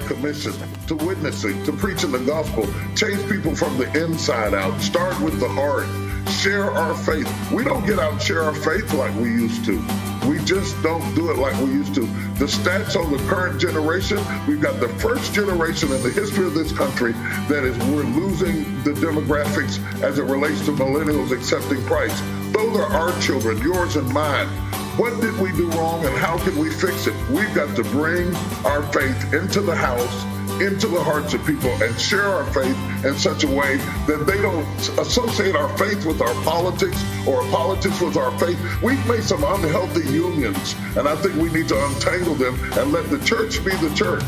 commission to witnessing, to preaching the gospel, change people from the inside out, start with the heart, share our faith. We don't get out and share our faith like we used to. We just don't do it like we used to. The stats on the current generation, we've got the first generation in the history of this country that is we're losing the demographics as it relates to millennials accepting Christ. Those are our children, yours and mine. What did we do wrong and how can we fix it? We've got to bring our faith into the house, into the hearts of people, and share our faith in such a way that they don't associate our faith with our politics or politics with our faith. We've made some unhealthy unions, and I think we need to untangle them and let the church be the church.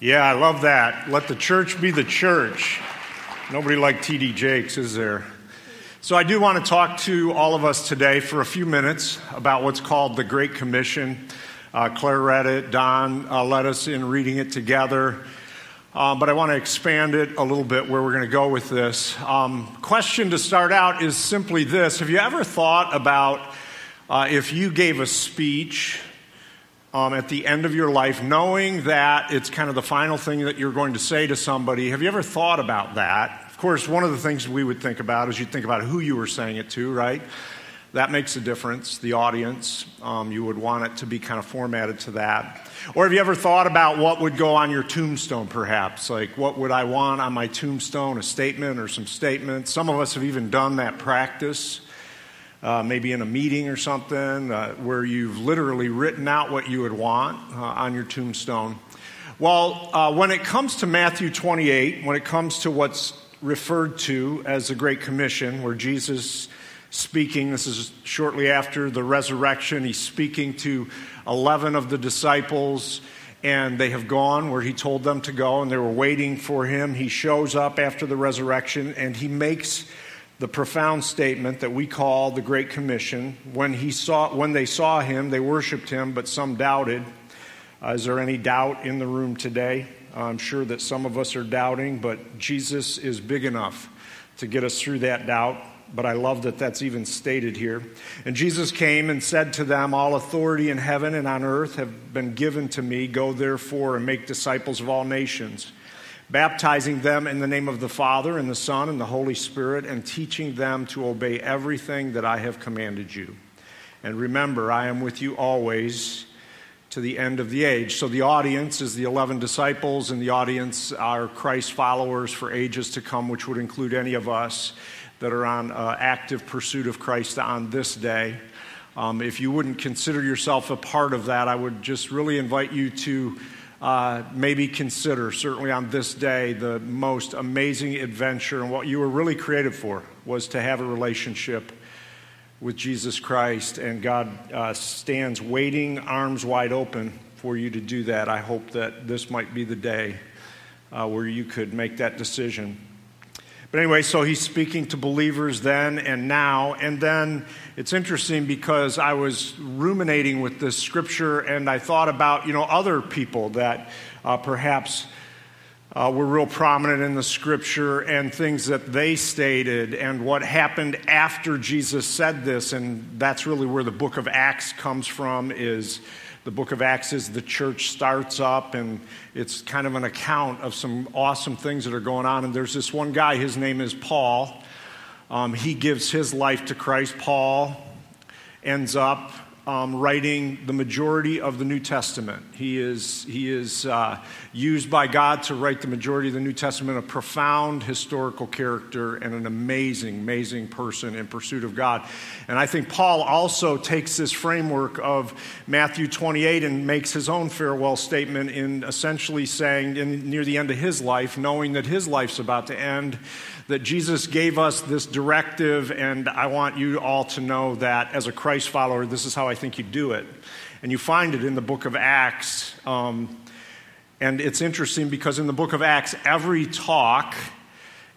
Yeah, I love that. Let the church be the church. Nobody like T.D. Jakes, is there? So, I do want to talk to all of us today for a few minutes about what's called the Great Commission. Uh, Claire read it, Don uh, led us in reading it together. Um, but I want to expand it a little bit where we're going to go with this. Um, question to start out is simply this Have you ever thought about uh, if you gave a speech um, at the end of your life, knowing that it's kind of the final thing that you're going to say to somebody? Have you ever thought about that? Course, one of the things we would think about is you'd think about who you were saying it to, right? That makes a difference. The audience, um, you would want it to be kind of formatted to that. Or have you ever thought about what would go on your tombstone, perhaps? Like, what would I want on my tombstone? A statement or some statements? Some of us have even done that practice. Uh, maybe in a meeting or something, uh, where you've literally written out what you would want uh, on your tombstone. Well, uh, when it comes to Matthew 28, when it comes to what's referred to as the Great Commission, where Jesus speaking, this is shortly after the resurrection, he's speaking to 11 of the disciples, and they have gone where he told them to go, and they were waiting for him. He shows up after the resurrection, and he makes the profound statement that we call the Great Commission. When, he saw, when they saw him, they worshiped him, but some doubted. Uh, is there any doubt in the room today? I'm sure that some of us are doubting, but Jesus is big enough to get us through that doubt. But I love that that's even stated here. And Jesus came and said to them, All authority in heaven and on earth have been given to me. Go therefore and make disciples of all nations, baptizing them in the name of the Father and the Son and the Holy Spirit, and teaching them to obey everything that I have commanded you. And remember, I am with you always to the end of the age. So the audience is the 11 disciples, and the audience are Christ followers for ages to come, which would include any of us that are on uh, active pursuit of Christ on this day. Um, if you wouldn't consider yourself a part of that, I would just really invite you to uh, maybe consider, certainly on this day, the most amazing adventure and what you were really created for was to have a relationship with Jesus Christ, and God uh, stands waiting, arms wide open for you to do that. I hope that this might be the day uh, where you could make that decision. But anyway, so he's speaking to believers then and now. And then it's interesting because I was ruminating with this scripture and I thought about, you know, other people that uh, perhaps uh, were real prominent in the scripture and things that they stated and what happened after jesus said this and that's really where the book of acts comes from is the book of acts is the church starts up and it's kind of an account of some awesome things that are going on. And there's this one guy his name is paul. Um, he gives his life to christ. Paul ends up um, writing the majority of the New Testament. He is, he is uh, used by God to write the majority of the New Testament, a profound historical character and an amazing, amazing person in pursuit of God. And I think Paul also takes this framework of Matthew 28 and makes his own farewell statement in essentially saying, in, near the end of his life, knowing that his life's about to end, that Jesus gave us this directive, and I want you all to know that as a Christ follower, this is how I think you do it. And you find it in the book of Acts. Um, and it's interesting because in the book of Acts, every talk,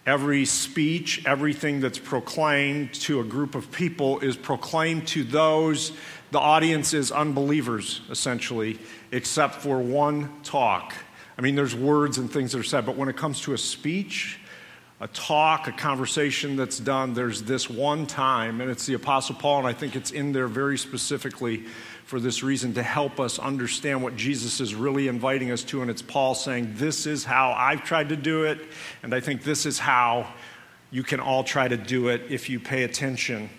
every speech, everything that's proclaimed to a group of people is proclaimed to those, the audience is unbelievers, essentially, except for one talk. I mean, there's words and things that are said, but when it comes to a speech, a talk, a conversation that's done, there's this one time, and it's the Apostle Paul, and I think it's in there very specifically for this reason to help us understand what Jesus is really inviting us to. And it's Paul saying, This is how I've tried to do it, and I think this is how you can all try to do it if you pay attention.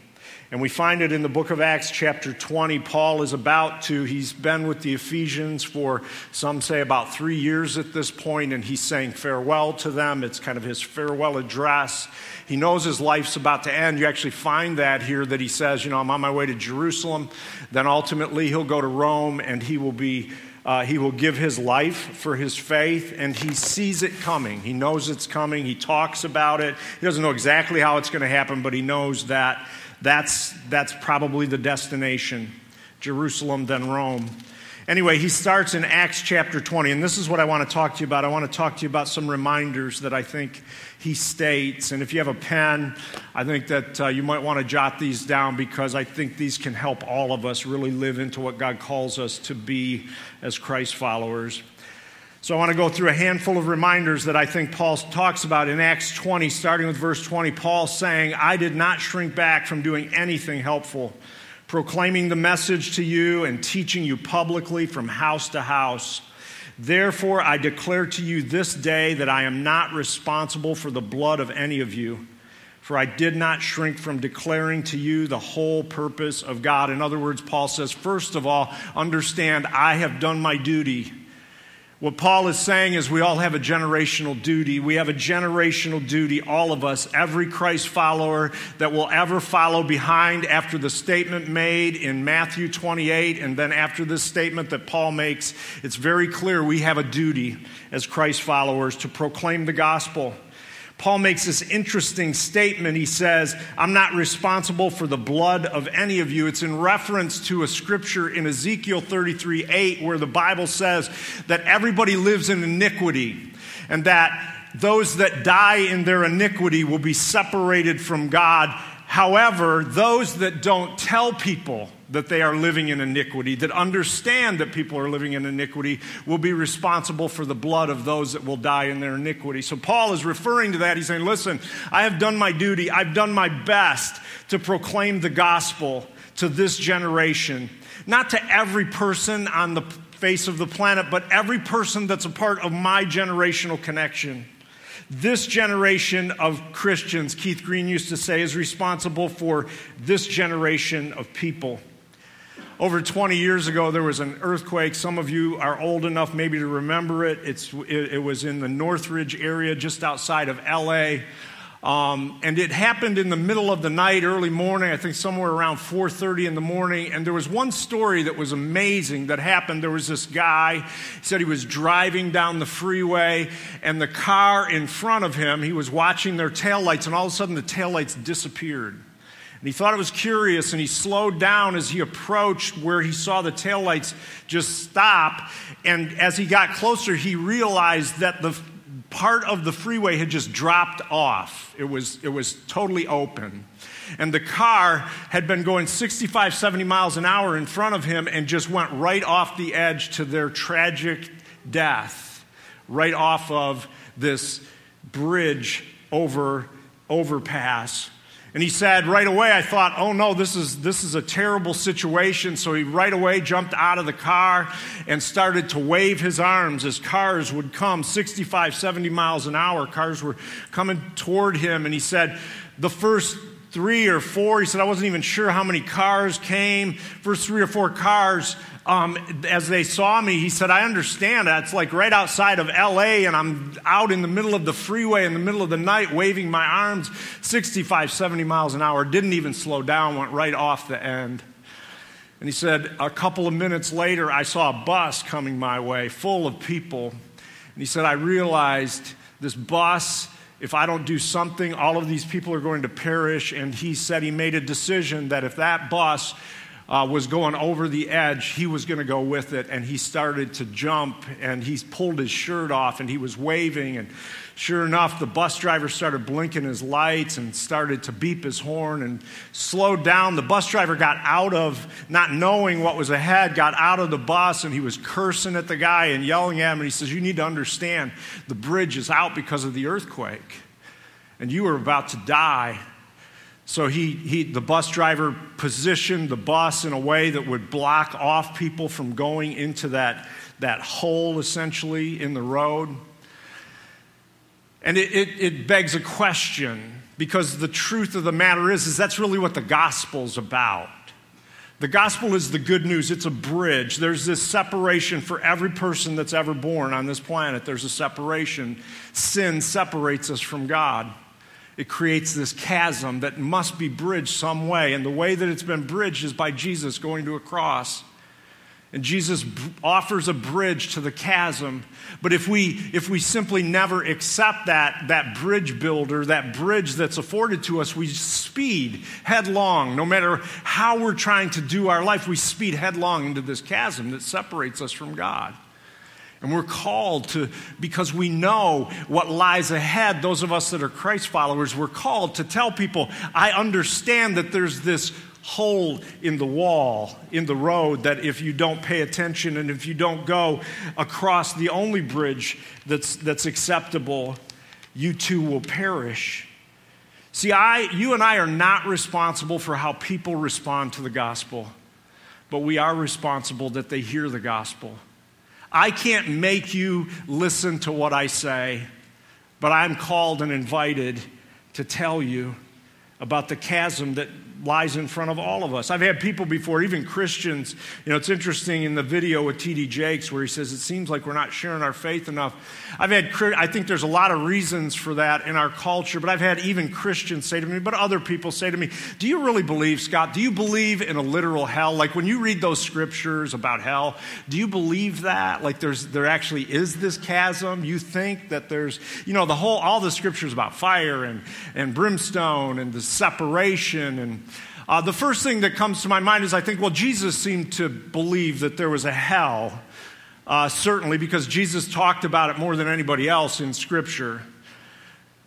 And we find it in the book of Acts, chapter 20. Paul is about to, he's been with the Ephesians for some say about three years at this point, and he's saying farewell to them. It's kind of his farewell address. He knows his life's about to end. You actually find that here that he says, You know, I'm on my way to Jerusalem. Then ultimately he'll go to Rome and he will be. Uh, he will give his life for his faith, and he sees it coming. He knows it's coming. He talks about it. He doesn't know exactly how it's going to happen, but he knows that that's, that's probably the destination Jerusalem, then Rome. Anyway, he starts in Acts chapter 20, and this is what I want to talk to you about. I want to talk to you about some reminders that I think he states. And if you have a pen, I think that uh, you might want to jot these down because I think these can help all of us really live into what God calls us to be as Christ followers. So I want to go through a handful of reminders that I think Paul talks about in Acts 20, starting with verse 20. Paul saying, I did not shrink back from doing anything helpful, proclaiming the message to you and teaching you publicly from house to house. Therefore, I declare to you this day that I am not responsible for the blood of any of you. For I did not shrink from declaring to you the whole purpose of God. In other words, Paul says, first of all, understand I have done my duty. What Paul is saying is we all have a generational duty. We have a generational duty, all of us, every Christ follower that will ever follow behind after the statement made in Matthew 28, and then after this statement that Paul makes. It's very clear we have a duty as Christ followers to proclaim the gospel. Paul makes this interesting statement. He says, I'm not responsible for the blood of any of you. It's in reference to a scripture in Ezekiel 33 8, where the Bible says that everybody lives in iniquity and that those that die in their iniquity will be separated from God. However, those that don't tell people that they are living in iniquity, that understand that people are living in iniquity, will be responsible for the blood of those that will die in their iniquity. So Paul is referring to that. He's saying, Listen, I have done my duty, I've done my best to proclaim the gospel to this generation. Not to every person on the face of the planet, but every person that's a part of my generational connection. This generation of Christians, Keith Green used to say, is responsible for this generation of people. Over 20 years ago, there was an earthquake. Some of you are old enough maybe to remember it. It's, it, it was in the Northridge area, just outside of LA. Um, and it happened in the middle of the night, early morning, I think somewhere around 4:30 in the morning. And there was one story that was amazing that happened. There was this guy, he said he was driving down the freeway, and the car in front of him, he was watching their taillights, and all of a sudden the taillights disappeared. And he thought it was curious, and he slowed down as he approached where he saw the taillights just stop. And as he got closer, he realized that the part of the freeway had just dropped off. It was, it was totally open. And the car had been going 65, 70 miles an hour in front of him and just went right off the edge to their tragic death, right off of this bridge over overpass and he said, right away, I thought, oh no, this is, this is a terrible situation. So he right away jumped out of the car and started to wave his arms as cars would come 65, 70 miles an hour. Cars were coming toward him. And he said, the first three or four, he said, I wasn't even sure how many cars came. First three or four cars um, as they saw me, he said, I understand that. It's like right outside of LA, and I'm out in the middle of the freeway in the middle of the night waving my arms 65, 70 miles an hour. Didn't even slow down, went right off the end. And he said, a couple of minutes later, I saw a bus coming my way full of people. And he said, I realized this bus if I don't do something, all of these people are going to perish. And he said he made a decision that if that bus uh, was going over the edge, he was going to go with it. And he started to jump and he pulled his shirt off and he was waving. And sure enough, the bus driver started blinking his lights and started to beep his horn and slowed down. The bus driver got out of, not knowing what was ahead, got out of the bus and he was cursing at the guy and yelling at him. And he says, You need to understand, the bridge is out because of the earthquake. And you are about to die So he, he, the bus driver positioned the bus in a way that would block off people from going into that, that hole essentially in the road. And it, it, it begs a question because the truth of the matter is, is that's really what the gospel's about. The gospel is the good news. It's a bridge. There's this separation for every person that's ever born on this planet. There's a separation. Sin separates us from God. It creates this chasm that must be bridged some way. And the way that it's been bridged is by Jesus going to a cross. And Jesus offers a bridge to the chasm. But if we, if we simply never accept that, that bridge builder, that bridge that's afforded to us, we speed headlong. No matter how we're trying to do our life, we speed headlong into this chasm that separates us from God. And we're called to, because we know what lies ahead, those of us that are Christ followers, we're called to tell people, I understand that there's this hole in the wall, in the road, that if you don't pay attention and if you don't go across the only bridge that's, that's acceptable, you too will perish. See, I, you and I are not responsible for how people respond to the gospel, but we are responsible that they hear the gospel. I can't make you listen to what I say, but I'm called and invited to tell you about the chasm that lies in front of all of us. I've had people before, even Christians. You know, it's interesting in the video with T.D. Jakes where he says it seems like we're not sharing our faith enough. I've had, I think there's a lot of reasons for that in our culture, but I've had even Christians say to me, but other people say to me, Do you really believe, Scott? Do you believe in a literal hell? Like when you read those scriptures about hell, do you believe that? Like there's, there actually is this chasm? You think that there's, you know, the whole, all the scriptures about fire and, and brimstone and the separation and uh, the first thing that comes to my mind is I think, well, Jesus seemed to believe that there was a hell, uh, certainly because Jesus talked about it more than anybody else in Scripture.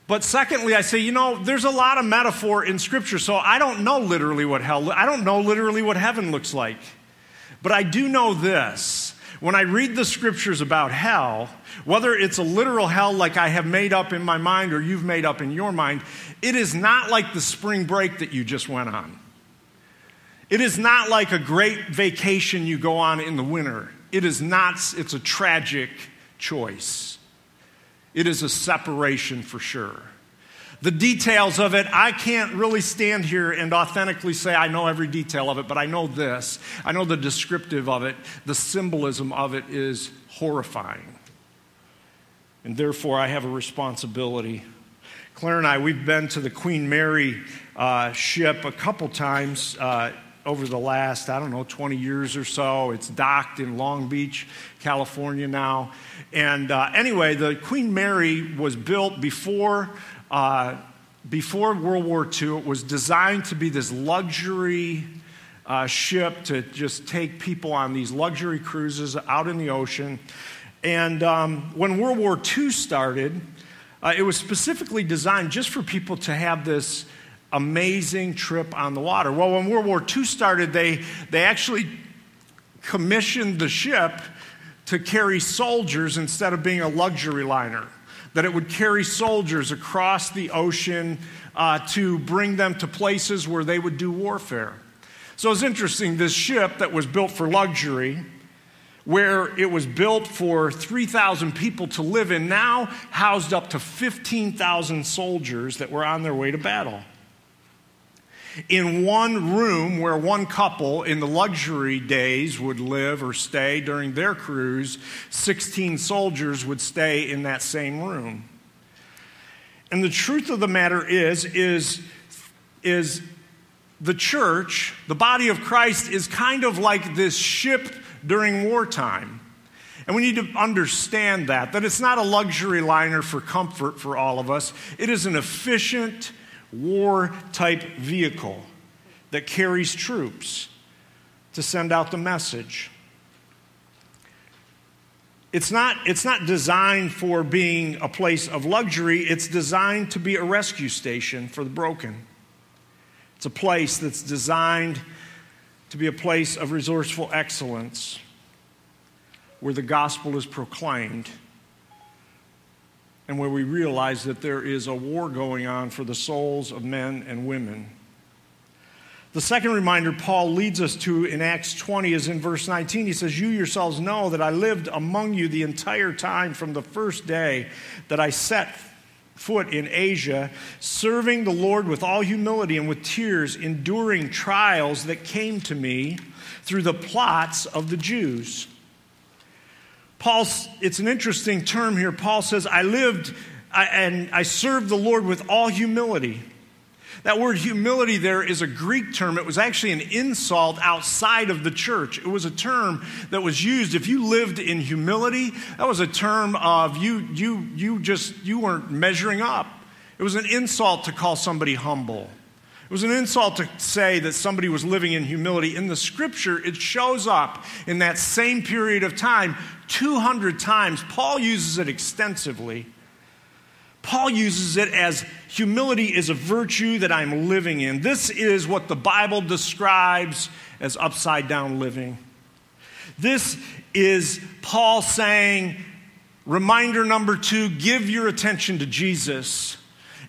But secondly, I say, you know, there's a lot of metaphor in Scripture, so I don't know literally what hell, I don't know literally what heaven looks like. But I do know this. When I read the scriptures about hell, whether it's a literal hell like I have made up in my mind or you've made up in your mind, it is not like the spring break that you just went on. It is not like a great vacation you go on in the winter. It is not, it's a tragic choice. It is a separation for sure. The details of it, I can't really stand here and authentically say I know every detail of it, but I know this. I know the descriptive of it, the symbolism of it is horrifying. And therefore, I have a responsibility. Claire and I, we've been to the Queen Mary uh, ship a couple times. Uh, over the last, I don't know, 20 years or so. It's docked in Long Beach, California now. And uh, anyway, the Queen Mary was built before, uh, before World War II. It was designed to be this luxury uh, ship to just take people on these luxury cruises out in the ocean. And um, when World War II started, uh, it was specifically designed just for people to have this amazing trip on the water. Well, when World War II started, they, they actually commissioned the ship to carry soldiers instead of being a luxury liner. That it would carry soldiers across the ocean uh, to bring them to places where they would do warfare. So it's interesting, this ship that was built for luxury, where it was built for 3,000 people to live in, now housed up to 15,000 soldiers that were on their way to battle in one room where one couple in the luxury days would live or stay during their cruise, 16 soldiers would stay in that same room. And the truth of the matter is, is, is the church, the body of Christ, is kind of like this ship during wartime. And we need to understand that, that it's not a luxury liner for comfort for all of us. It is an efficient, war type vehicle that carries troops to send out the message. It's not, it's not designed for being a place of luxury, it's designed to be a rescue station for the broken. It's a place that's designed to be a place of resourceful excellence where the gospel is proclaimed and where we realize that there is a war going on for the souls of men and women The second reminder Paul leads us to in Acts 20 is in verse 19. He says, You yourselves know that I lived among you the entire time from the first day that I set foot in Asia, serving the Lord with all humility and with tears, enduring trials that came to me through the plots of the Jews. Paul's, it's an interesting term here. Paul says, I lived and I served the Lord with all humility. That word humility there is a Greek term. It was actually an insult outside of the church. It was a term that was used if you lived in humility. That was a term of you you you just you weren't measuring up. It was an insult to call somebody humble. It was an insult to say that somebody was living in humility. In the scripture, it shows up in that same period of time 200 times. Paul uses it extensively. Paul uses it as humility is a virtue that I'm living in. This is what the Bible describes as upside down living. This is Paul saying, reminder number two give your attention to Jesus.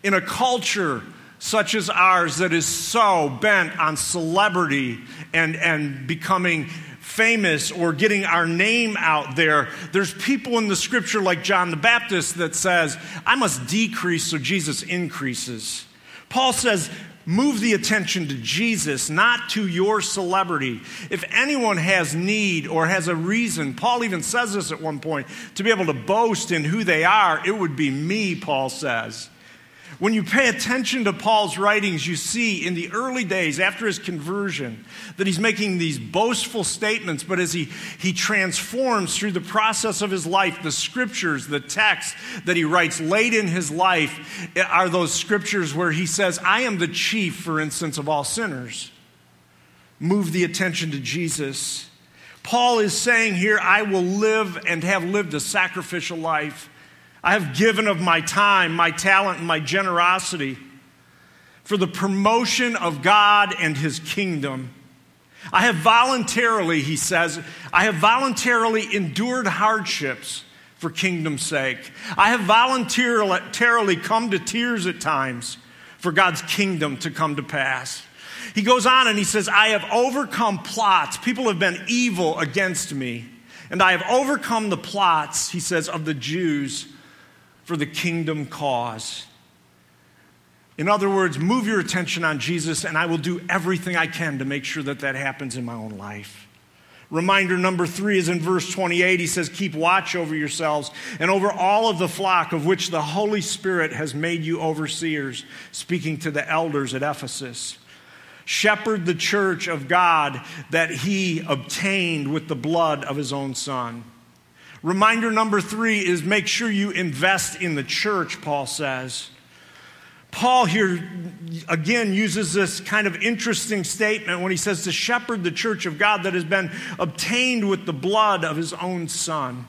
In a culture such as ours that is so bent on celebrity and, and becoming famous or getting our name out there. There's people in the scripture like John the Baptist that says, I must decrease so Jesus increases. Paul says, move the attention to Jesus, not to your celebrity. If anyone has need or has a reason, Paul even says this at one point, to be able to boast in who they are, it would be me, Paul says. When you pay attention to Paul's writings, you see in the early days after his conversion that he's making these boastful statements, but as he, he transforms through the process of his life, the scriptures, the text that he writes late in his life eh, are those scriptures where he says, I am the chief, for instance, of all sinners. Move the attention to Jesus. Paul is saying here, I will live and have lived a sacrificial life. I have given of my time, my talent, and my generosity for the promotion of God and His kingdom. I have voluntarily, he says, I have voluntarily endured hardships for kingdom's sake. I have voluntarily come to tears at times for God's kingdom to come to pass. He goes on and he says, I have overcome plots. People have been evil against me. And I have overcome the plots, he says, of the Jews for the kingdom cause. In other words, move your attention on Jesus, and I will do everything I can to make sure that that happens in my own life. Reminder number three is in verse 28. He says, Keep watch over yourselves and over all of the flock of which the Holy Spirit has made you overseers, speaking to the elders at Ephesus. Shepherd the church of God that he obtained with the blood of his own son. Reminder number three is make sure you invest in the church, Paul says. Paul here again uses this kind of interesting statement when he says to shepherd the church of God that has been obtained with the blood of his own son.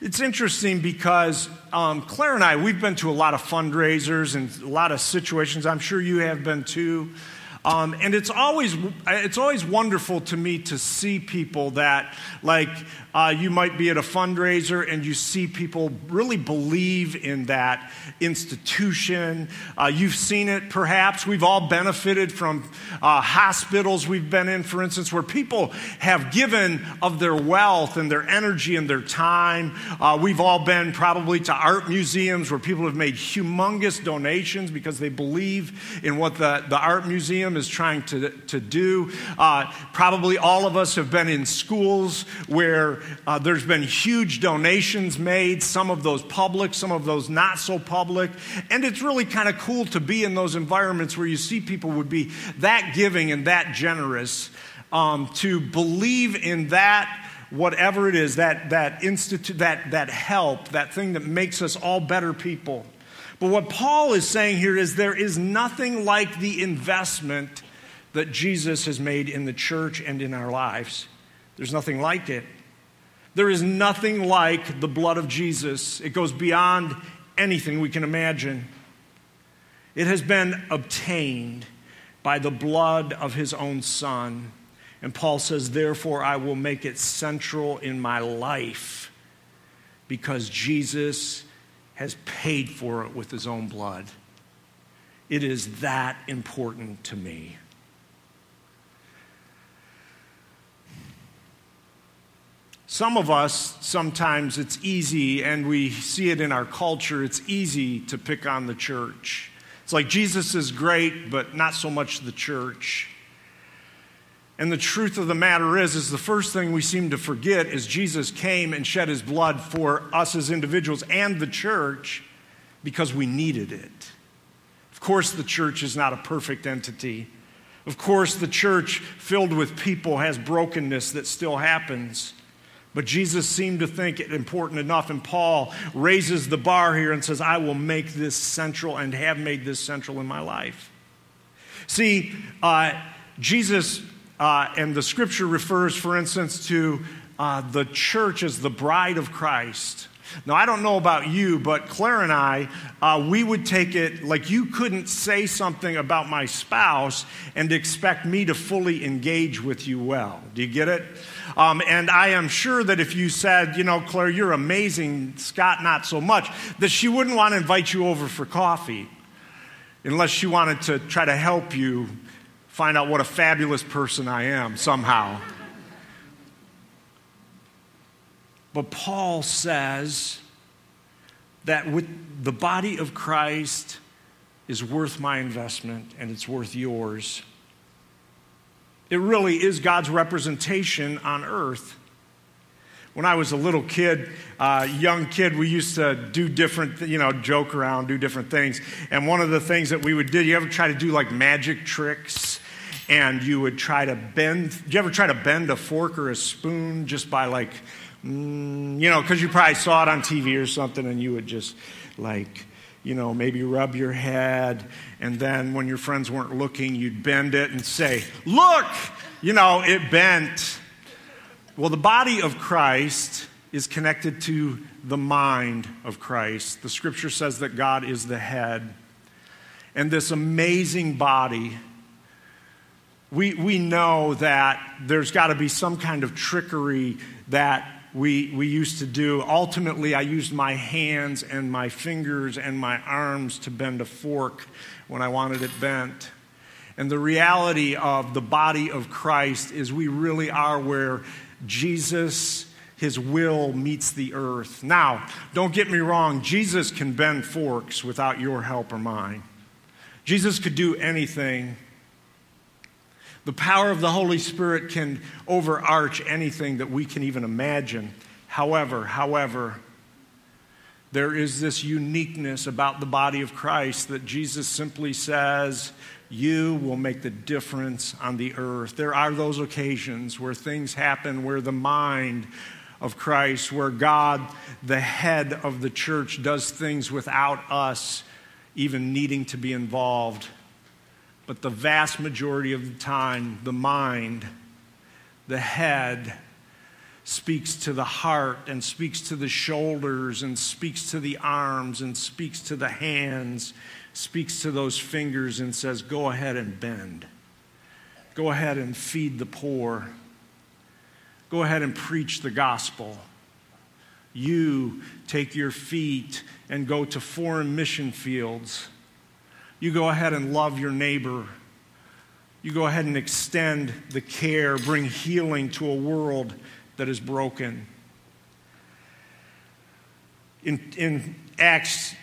It's interesting because um, Claire and I, we've been to a lot of fundraisers and a lot of situations. I'm sure you have been too. Um, and it's always, it's always wonderful to me to see people that, like, uh, you might be at a fundraiser and you see people really believe in that institution. Uh, you've seen it perhaps. We've all benefited from uh, hospitals we've been in, for instance, where people have given of their wealth and their energy and their time. Uh, we've all been probably to art museums where people have made humongous donations because they believe in what the, the art museum is trying to, to do. Uh, probably all of us have been in schools where uh, there's been huge donations made, some of those public, some of those not so public. And it's really kind of cool to be in those environments where you see people would be that giving and that generous um, to believe in that whatever it is, that, that institute, that, that help, that thing that makes us all better people. But what Paul is saying here is there is nothing like the investment that Jesus has made in the church and in our lives. There's nothing like it. There is nothing like the blood of Jesus. It goes beyond anything we can imagine. It has been obtained by the blood of his own son. And Paul says, Therefore, I will make it central in my life because Jesus has paid for it with his own blood. It is that important to me. Some of us, sometimes it's easy, and we see it in our culture, it's easy to pick on the church. It's like Jesus is great, but not so much the church. And the truth of the matter is, is the first thing we seem to forget is Jesus came and shed his blood for us as individuals and the church because we needed it. Of course, the church is not a perfect entity. Of course, the church filled with people has brokenness that still happens. But Jesus seemed to think it important enough, and Paul raises the bar here and says, I will make this central and have made this central in my life. See, uh, Jesus uh, and the scripture refers, for instance, to uh, the church as the bride of Christ. Now, I don't know about you, but Claire and I, uh, we would take it like you couldn't say something about my spouse and expect me to fully engage with you well. Do you get it? Um, and I am sure that if you said, you know, Claire, you're amazing, Scott, not so much, that she wouldn't want to invite you over for coffee unless she wanted to try to help you find out what a fabulous person I am somehow. But Paul says that with the body of Christ is worth my investment and it's worth yours. It really is God's representation on earth. When I was a little kid, uh, young kid, we used to do different, you know, joke around, do different things. And one of the things that we would do, you ever try to do like magic tricks? And you would try to bend, did you ever try to bend a fork or a spoon just by like, mm, you know, because you probably saw it on TV or something and you would just like, you know, maybe rub your head, and then when your friends weren't looking, you'd bend it and say, Look! You know, it bent. Well, the body of Christ is connected to the mind of Christ. The scripture says that God is the head. And this amazing body, we, we know that there's got to be some kind of trickery that we, we used to do. Ultimately, I used my hands and my fingers and my arms to bend a fork when I wanted it bent. And the reality of the body of Christ is we really are where Jesus, his will, meets the earth. Now, don't get me wrong, Jesus can bend forks without your help or mine. Jesus could do anything the power of the Holy Spirit can overarch anything that we can even imagine. However, however, there is this uniqueness about the body of Christ that Jesus simply says, You will make the difference on the earth. There are those occasions where things happen where the mind of Christ, where God, the head of the church, does things without us even needing to be involved. But the vast majority of the time, the mind, the head, speaks to the heart and speaks to the shoulders and speaks to the arms and speaks to the hands, speaks to those fingers and says, Go ahead and bend. Go ahead and feed the poor. Go ahead and preach the gospel. You take your feet and go to foreign mission fields you go ahead and love your neighbor. You go ahead and extend the care, bring healing to a world that is broken. In, in Acts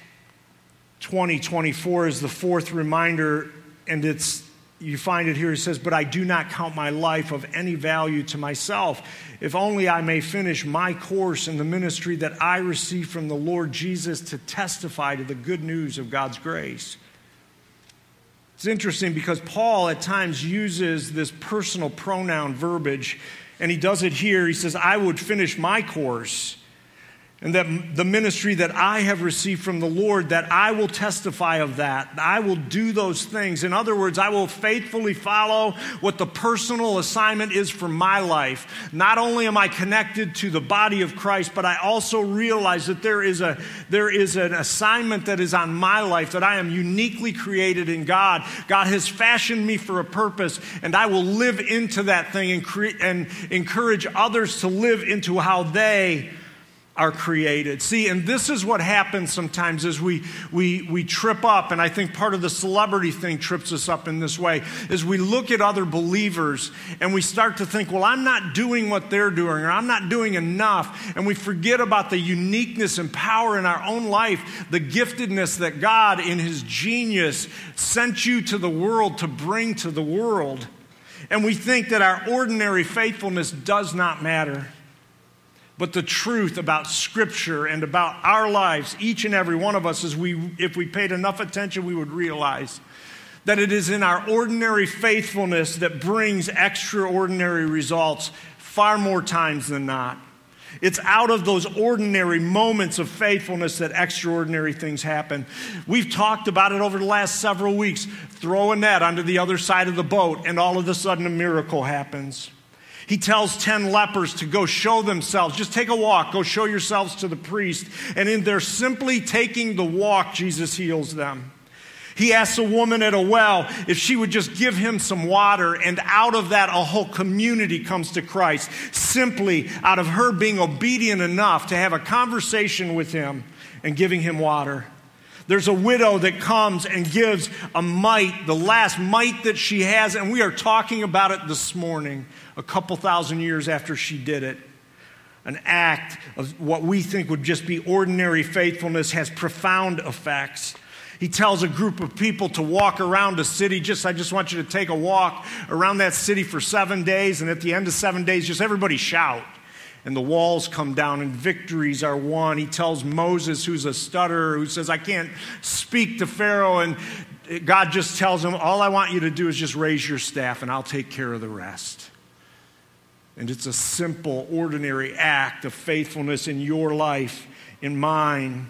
20 24 is the fourth reminder, and it's you find it here. He says, But I do not count my life of any value to myself, if only I may finish my course in the ministry that I received from the Lord Jesus to testify to the good news of God's grace. It's interesting because Paul at times uses this personal pronoun verbiage, and he does it here. He says, I would finish my course and that the ministry that I have received from the Lord, that I will testify of that. I will do those things. In other words, I will faithfully follow what the personal assignment is for my life. Not only am I connected to the body of Christ, but I also realize that there is, a, there is an assignment that is on my life, that I am uniquely created in God. God has fashioned me for a purpose, and I will live into that thing and, cre- and encourage others to live into how they are created. See, and this is what happens sometimes is we, we, we trip up, and I think part of the celebrity thing trips us up in this way, is we look at other believers and we start to think, well, I'm not doing what they're doing, or I'm not doing enough, and we forget about the uniqueness and power in our own life, the giftedness that God in His genius sent you to the world to bring to the world. And we think that our ordinary faithfulness does not matter. But the truth about Scripture and about our lives, each and every one of us, is we, if we paid enough attention, we would realize that it is in our ordinary faithfulness that brings extraordinary results far more times than not. It's out of those ordinary moments of faithfulness that extraordinary things happen. We've talked about it over the last several weeks. Throw a net onto the other side of the boat, and all of a sudden a miracle happens. He tells 10 lepers to go show themselves. Just take a walk, go show yourselves to the priest. And in their simply taking the walk, Jesus heals them. He asks a woman at a well if she would just give him some water, and out of that, a whole community comes to Christ, simply out of her being obedient enough to have a conversation with him and giving him water. There's a widow that comes and gives a mite, the last mite that she has, and we are talking about it this morning, a couple thousand years after she did it. An act of what we think would just be ordinary faithfulness has profound effects. He tells a group of people to walk around a city. Just, I just want you to take a walk around that city for seven days, and at the end of seven days, just everybody shout. And the walls come down, and victories are won. He tells Moses, who's a stutterer, who says, I can't speak to Pharaoh. And God just tells him, All I want you to do is just raise your staff, and I'll take care of the rest. And it's a simple, ordinary act of faithfulness in your life, in mine.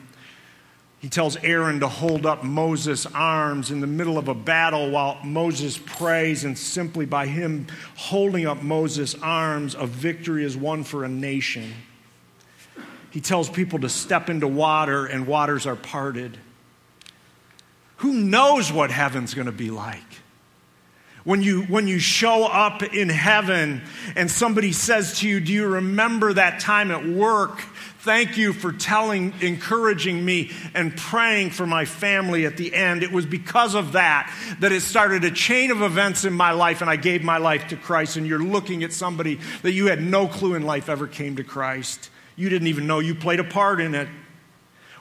He tells Aaron to hold up Moses' arms in the middle of a battle while Moses prays, and simply by him holding up Moses' arms, a victory is won for a nation. He tells people to step into water, and waters are parted. Who knows what heaven's going to be like? When you, when you show up in heaven and somebody says to you, Do you remember that time at work Thank you for telling, encouraging me, and praying for my family at the end. It was because of that that it started a chain of events in my life, and I gave my life to Christ. And you're looking at somebody that you had no clue in life ever came to Christ. You didn't even know you played a part in it.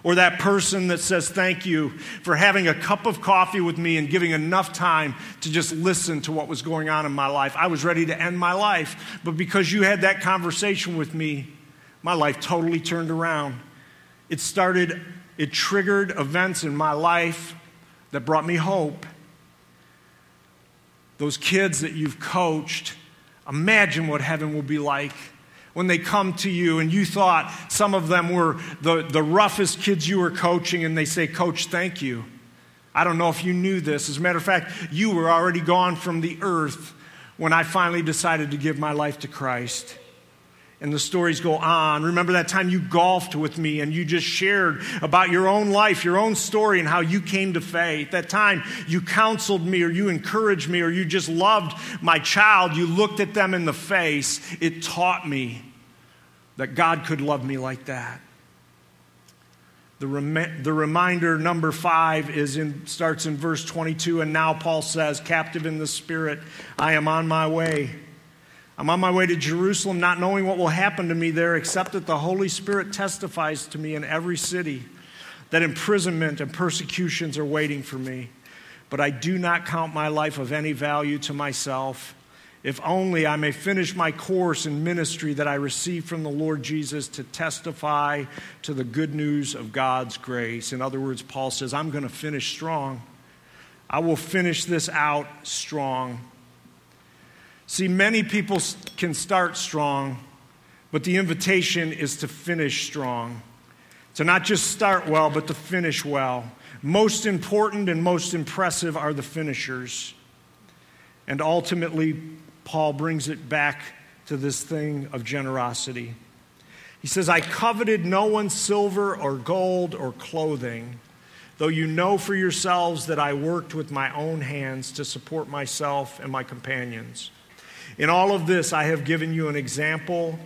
Or that person that says, Thank you for having a cup of coffee with me and giving enough time to just listen to what was going on in my life. I was ready to end my life, but because you had that conversation with me, my life totally turned around. It started, it triggered events in my life that brought me hope. Those kids that you've coached, imagine what heaven will be like when they come to you and you thought some of them were the, the roughest kids you were coaching and they say, Coach, thank you. I don't know if you knew this. As a matter of fact, you were already gone from the earth when I finally decided to give my life to Christ. And the stories go on. Remember that time you golfed with me and you just shared about your own life, your own story, and how you came to faith. That time you counseled me or you encouraged me or you just loved my child. You looked at them in the face. It taught me that God could love me like that. The, rem- the reminder, number five, is in, starts in verse 22. And now Paul says, Captive in the Spirit, I am on my way. I'm on my way to Jerusalem, not knowing what will happen to me there, except that the Holy Spirit testifies to me in every city that imprisonment and persecutions are waiting for me. But I do not count my life of any value to myself, if only I may finish my course in ministry that I received from the Lord Jesus to testify to the good news of God's grace. In other words, Paul says, I'm going to finish strong. I will finish this out strong. See, many people can start strong, but the invitation is to finish strong. To not just start well, but to finish well. Most important and most impressive are the finishers. And ultimately, Paul brings it back to this thing of generosity. He says, I coveted no one's silver or gold or clothing, though you know for yourselves that I worked with my own hands to support myself and my companions. In all of this, I have given you an example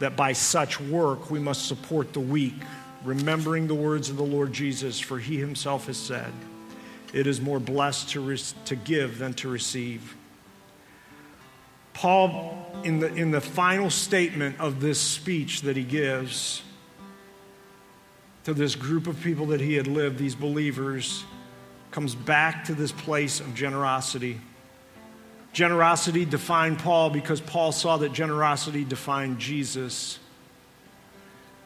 that by such work we must support the weak, remembering the words of the Lord Jesus, for he himself has said, It is more blessed to, re- to give than to receive. Paul, in the, in the final statement of this speech that he gives to this group of people that he had lived, these believers, comes back to this place of generosity. Generosity defined Paul because Paul saw that generosity defined Jesus.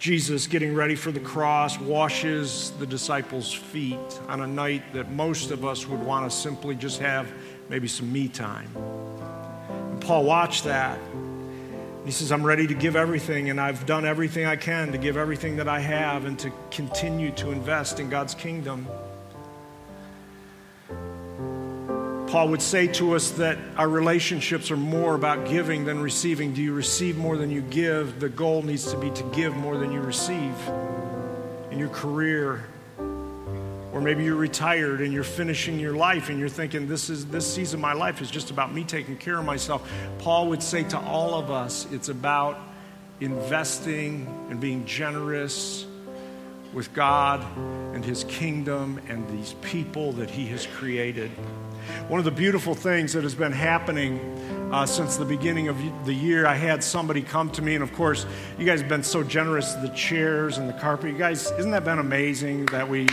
Jesus, getting ready for the cross, washes the disciples' feet on a night that most of us would want to simply just have maybe some me time. Paul watched that. He says, I'm ready to give everything, and I've done everything I can to give everything that I have and to continue to invest in God's kingdom. Paul would say to us that our relationships are more about giving than receiving. Do you receive more than you give? The goal needs to be to give more than you receive in your career. Or maybe you're retired and you're finishing your life and you're thinking, this, is, this season of my life is just about me taking care of myself. Paul would say to all of us, it's about investing and being generous with God and His kingdom and these people that He has created. One of the beautiful things that has been happening uh, since the beginning of the year, I had somebody come to me, and of course, you guys have been so generous the chairs and the carpet. You guys, isn't that been amazing that we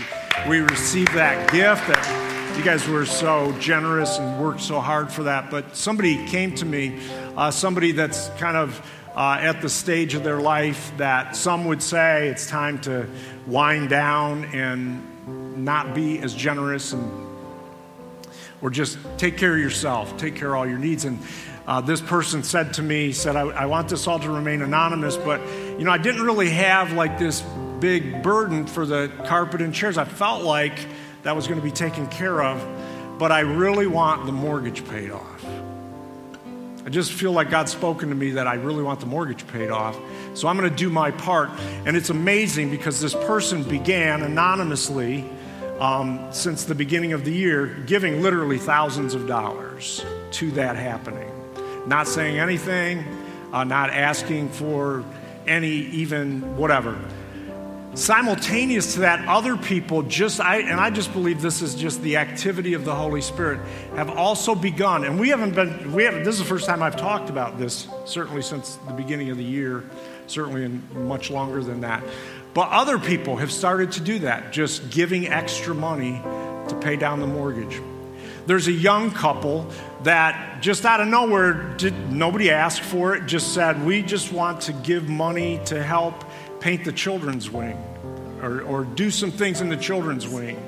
we received that gift? That you guys were so generous and worked so hard for that. But somebody came to me, uh, somebody that's kind of uh, at the stage of their life that some would say it's time to wind down and not be as generous and or just take care of yourself, take care of all your needs. And uh, this person said to me, said, I, I want this all to remain anonymous, but you know, I didn't really have like this big burden for the carpet and chairs. I felt like that was going to be taken care of, but I really want the mortgage paid off. I just feel like God's spoken to me that I really want the mortgage paid off. So I'm going to do my part. And it's amazing because this person began anonymously um, since the beginning of the year, giving literally thousands of dollars to that happening. Not saying anything, uh, not asking for any, even whatever. Simultaneous to that, other people just, I, and I just believe this is just the activity of the Holy Spirit, have also begun. And we haven't been, we haven't, this is the first time I've talked about this, certainly since the beginning of the year, certainly in much longer than that. But other people have started to do that, just giving extra money to pay down the mortgage. There's a young couple that just out of nowhere, did, nobody asked for it, just said, We just want to give money to help paint the children's wing or, or do some things in the children's wing.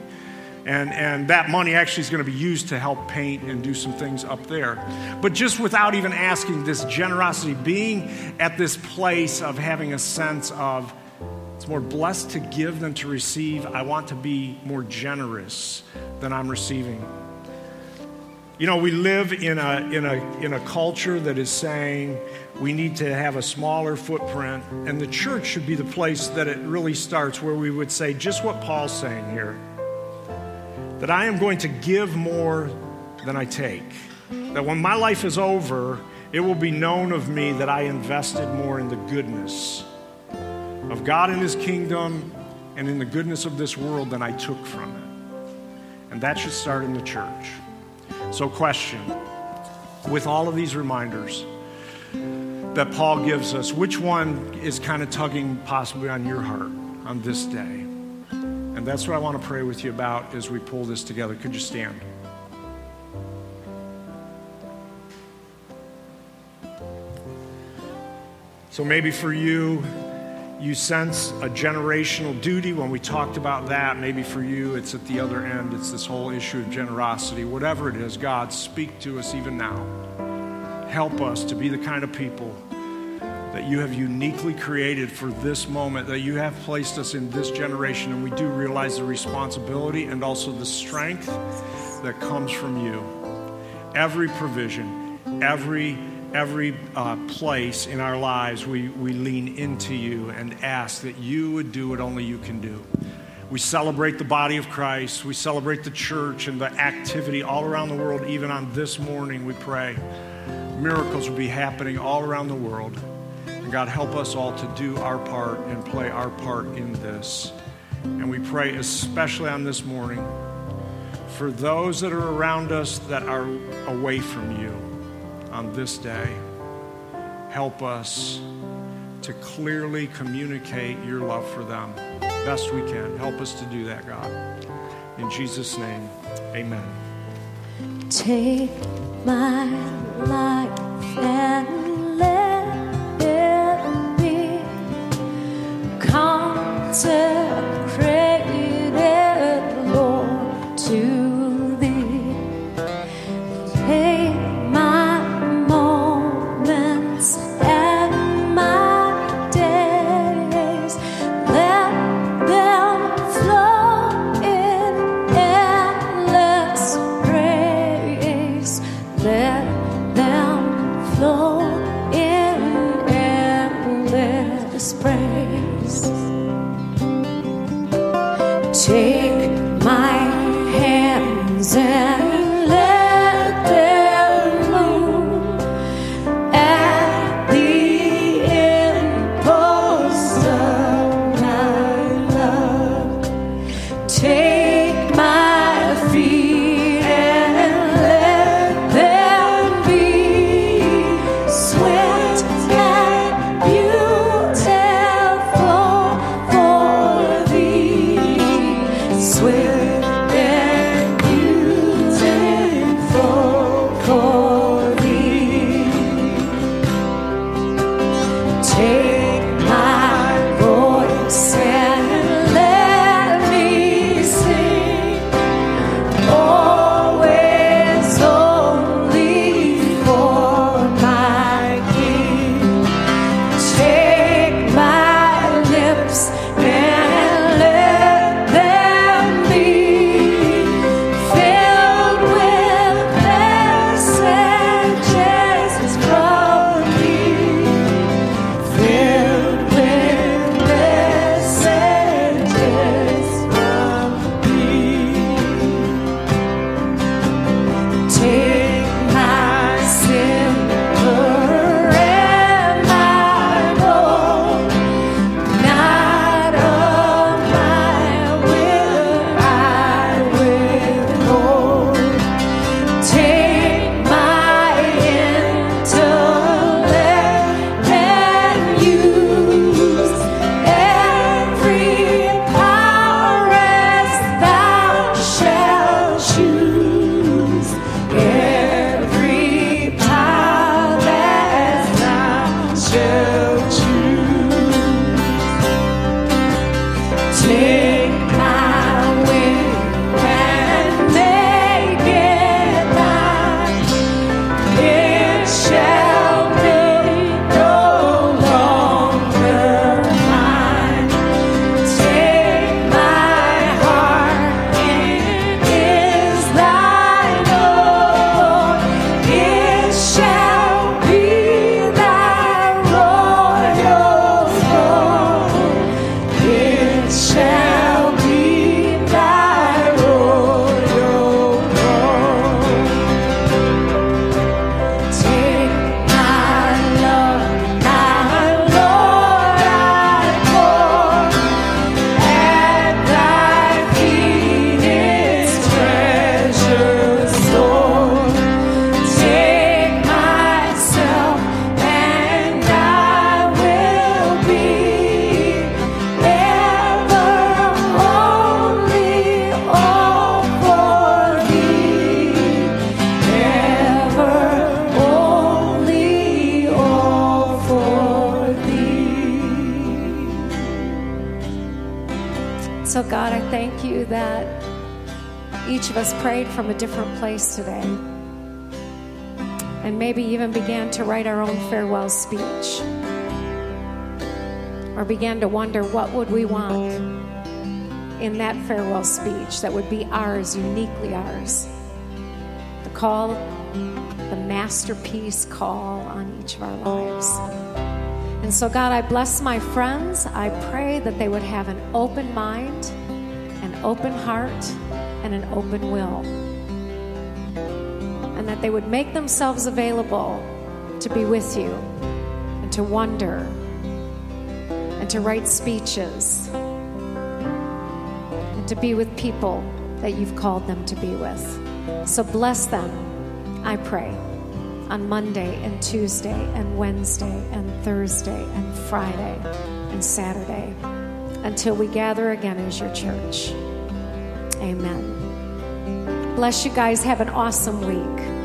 And, and that money actually is going to be used to help paint and do some things up there. But just without even asking, this generosity, being at this place of having a sense of, it's more blessed to give than to receive. I want to be more generous than I'm receiving. You know, we live in a, in, a, in a culture that is saying we need to have a smaller footprint, and the church should be the place that it really starts, where we would say just what Paul's saying here that I am going to give more than I take. That when my life is over, it will be known of me that I invested more in the goodness of God and His kingdom and in the goodness of this world than I took from it. And that should start in the church. So, question with all of these reminders that Paul gives us, which one is kind of tugging possibly on your heart on this day? And that's what I want to pray with you about as we pull this together. Could you stand? So, maybe for you, you sense a generational duty when we talked about that. Maybe for you, it's at the other end. It's this whole issue of generosity. Whatever it is, God, speak to us even now. Help us to be the kind of people that you have uniquely created for this moment, that you have placed us in this generation. And we do realize the responsibility and also the strength that comes from you. Every provision, every every uh, place in our lives, we, we lean into you and ask that you would do what only you can do. We celebrate the body of Christ. We celebrate the church and the activity all around the world. Even on this morning, we pray miracles will be happening all around the world. And God, help us all to do our part and play our part in this. And we pray, especially on this morning, for those that are around us that are away from you on this day. Help us to clearly communicate your love for them best we can. Help us to do that, God. In Jesus' name, amen. Take my life and let it be consecrated, So, God, I thank you that each of us prayed from a different place today. And maybe even began to write our own farewell speech. Or began to wonder what would we want in that farewell speech that would be ours, uniquely ours. The call, the masterpiece call on each of our lives. And so, God, I bless my friends. I pray that they would have an open mind, an open heart, and an open will. And that they would make themselves available to be with you and to wonder and to write speeches and to be with people that you've called them to be with. So bless them, I pray, on Monday and Tuesday and Wednesday and Thursday and Friday and Saturday until we gather again as your church. Amen. Bless you guys. Have an awesome week.